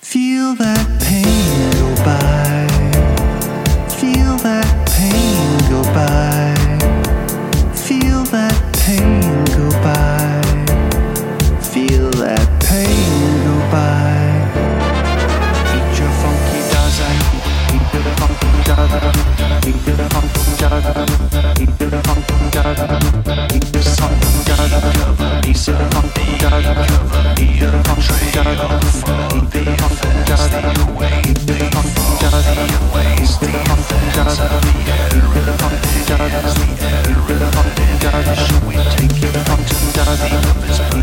Feel that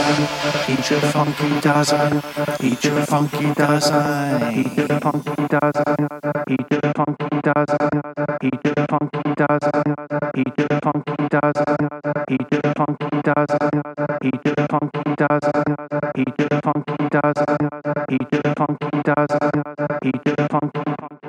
Dasein, eat your funky Dasein, eat your funky Dasein, eat your funky Dasein, eat your funky Dasein, eat your funky Dasein, eat your funky Dasein, eat your funky Dasein, eat your funky Dasein, eat your funky Dasein, eat your funky Dasein, eat your funky